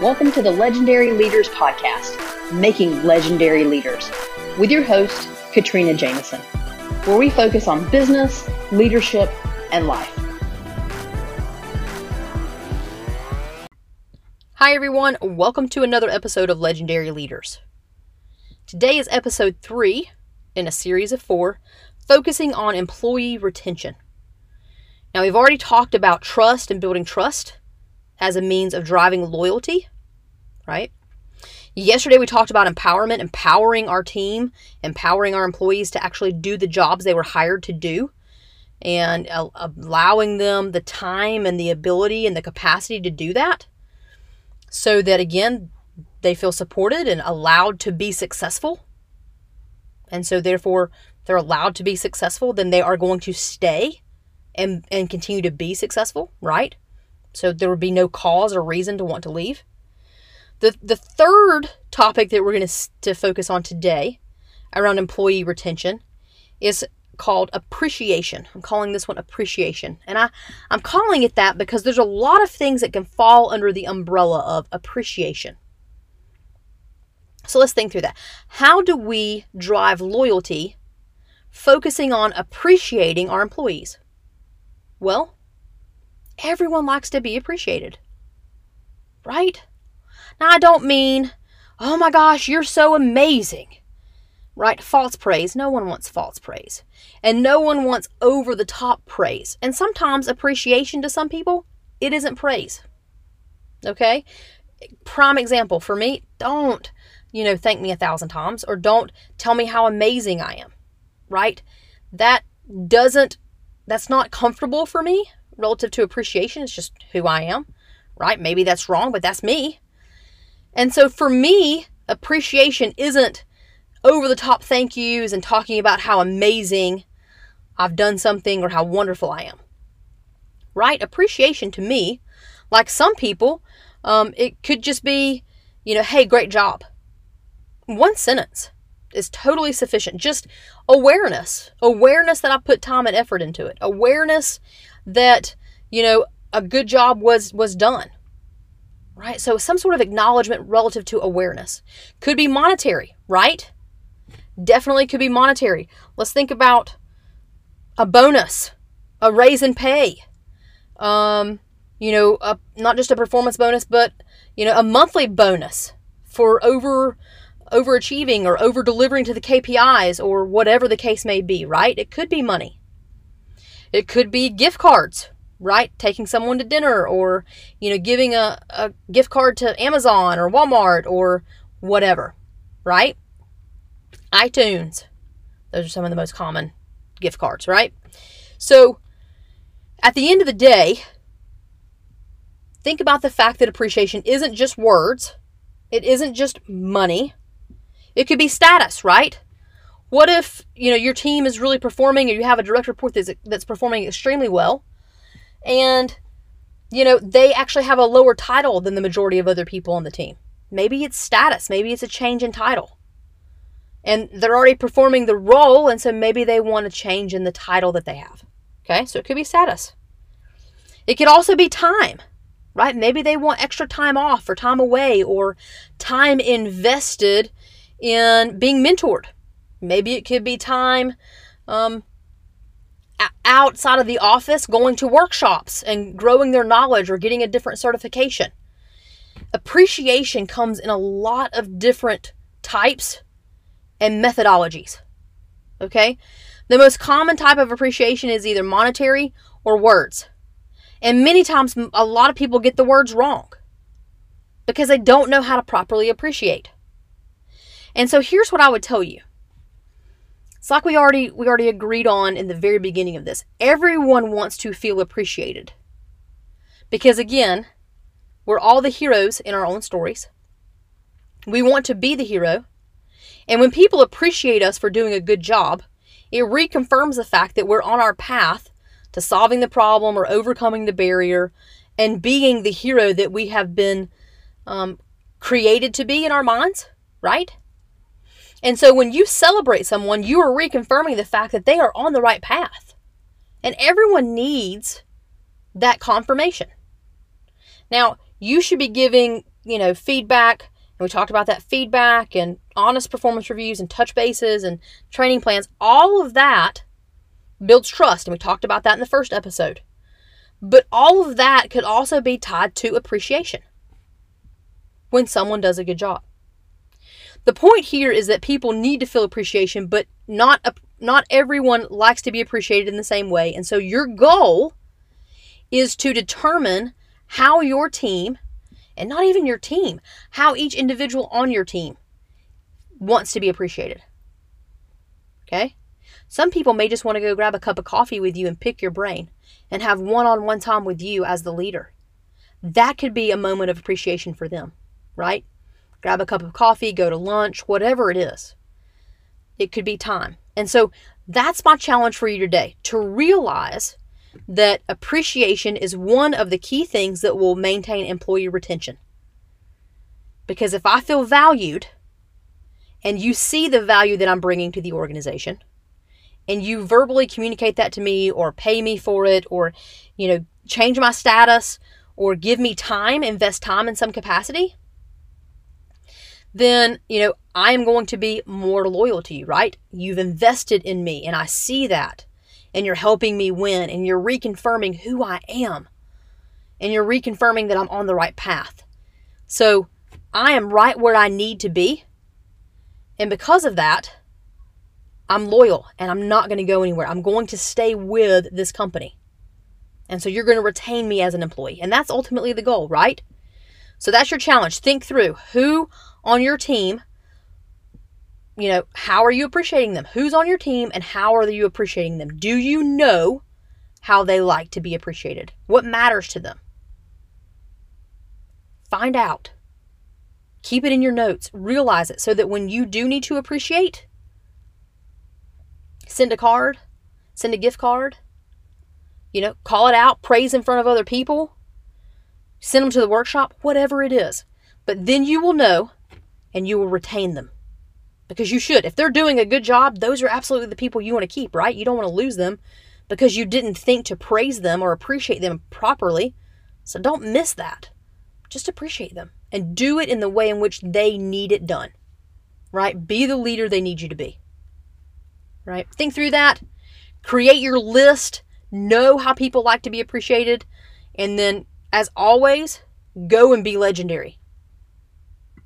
Welcome to the Legendary Leaders Podcast, Making Legendary Leaders, with your host, Katrina Jameson, where we focus on business, leadership, and life. Hi, everyone. Welcome to another episode of Legendary Leaders. Today is episode three in a series of four, focusing on employee retention. Now, we've already talked about trust and building trust as a means of driving loyalty, right? Yesterday, we talked about empowerment, empowering our team, empowering our employees to actually do the jobs they were hired to do, and allowing them the time and the ability and the capacity to do that so that, again, they feel supported and allowed to be successful. And so, therefore, they're allowed to be successful, then they are going to stay and, and continue to be successful, right? So there would be no cause or reason to want to leave. The, the third topic that we're going to, to focus on today around employee retention is called appreciation. I'm calling this one appreciation. And I, I'm calling it that because there's a lot of things that can fall under the umbrella of appreciation. So let's think through that. How do we drive loyalty focusing on appreciating our employees? Well, everyone likes to be appreciated, right? Now, I don't mean, oh my gosh, you're so amazing, right? False praise. No one wants false praise. And no one wants over the top praise. And sometimes appreciation to some people, it isn't praise. Okay? Prime example for me, don't, you know, thank me a thousand times or don't tell me how amazing I am, right? That doesn't that's not comfortable for me relative to appreciation. It's just who I am, right? Maybe that's wrong, but that's me. And so for me, appreciation isn't over the top thank yous and talking about how amazing I've done something or how wonderful I am. Right? Appreciation to me, like some people, um, it could just be, you know, hey, great job. One sentence is totally sufficient. Just awareness, awareness that I put time and effort into it, awareness that you know a good job was was done. Right? So some sort of acknowledgement relative to awareness. Could be monetary, right? Definitely could be monetary. Let's think about a bonus, a raise in pay. Um, you know, a, not just a performance bonus, but you know, a monthly bonus for over overachieving or over delivering to the KPIs or whatever the case may be, right? It could be money. It could be gift cards, right? Taking someone to dinner or, you know, giving a, a gift card to Amazon or Walmart or whatever, right? iTunes. Those are some of the most common gift cards, right? So at the end of the day, think about the fact that appreciation isn't just words, it isn't just money, it could be status, right? What if, you know, your team is really performing or you have a direct report that's, that's performing extremely well and you know, they actually have a lower title than the majority of other people on the team. Maybe it's status, maybe it's a change in title. And they're already performing the role and so maybe they want a change in the title that they have. Okay? So it could be status. It could also be time right? Maybe they want extra time off or time away or time invested in being mentored. Maybe it could be time um, outside of the office going to workshops and growing their knowledge or getting a different certification. Appreciation comes in a lot of different types and methodologies. Okay? The most common type of appreciation is either monetary or words. And many times, a lot of people get the words wrong because they don't know how to properly appreciate. And so here's what I would tell you. It's like we already we already agreed on in the very beginning of this. Everyone wants to feel appreciated. Because again, we're all the heroes in our own stories. We want to be the hero. And when people appreciate us for doing a good job, it reconfirms the fact that we're on our path to solving the problem or overcoming the barrier and being the hero that we have been um, created to be in our minds, right? And so when you celebrate someone, you are reconfirming the fact that they are on the right path. And everyone needs that confirmation. Now, you should be giving you know, feedback, and we talked about that feedback and honest performance reviews and touch bases and training plans. All of that builds trust, and we talked about that in the first episode. But all of that could also be tied to appreciation when someone does a good job. The point here is that people need to feel appreciation, but not a, not everyone likes to be appreciated in the same way. And so your goal is to determine how your team, and not even your team, how each individual on your team wants to be appreciated. Okay? Some people may just want to go grab a cup of coffee with you and pick your brain and have one on one time with you as the leader. That could be a moment of appreciation for them, right? Grab a cup of coffee, go to lunch, whatever it is. It could be time. And so that's my challenge for you today to realize that appreciation is one of the key things that will maintain employee retention. Because if I feel valued and you see the value that I'm bringing to the organization, and you verbally communicate that to me or pay me for it or you know change my status or give me time invest time in some capacity then you know i am going to be more loyal to you right you've invested in me and i see that and you're helping me win and you're reconfirming who i am and you're reconfirming that i'm on the right path so i am right where i need to be and because of that I'm loyal and I'm not going to go anywhere. I'm going to stay with this company. And so you're going to retain me as an employee. And that's ultimately the goal, right? So that's your challenge. Think through who on your team, you know, how are you appreciating them? Who's on your team and how are you appreciating them? Do you know how they like to be appreciated? What matters to them? Find out. Keep it in your notes. Realize it so that when you do need to appreciate, Send a card, send a gift card, you know, call it out, praise in front of other people, send them to the workshop, whatever it is. But then you will know and you will retain them because you should. If they're doing a good job, those are absolutely the people you want to keep, right? You don't want to lose them because you didn't think to praise them or appreciate them properly. So don't miss that. Just appreciate them and do it in the way in which they need it done, right? Be the leader they need you to be right? Think through that. Create your list. Know how people like to be appreciated. And then, as always, go and be legendary.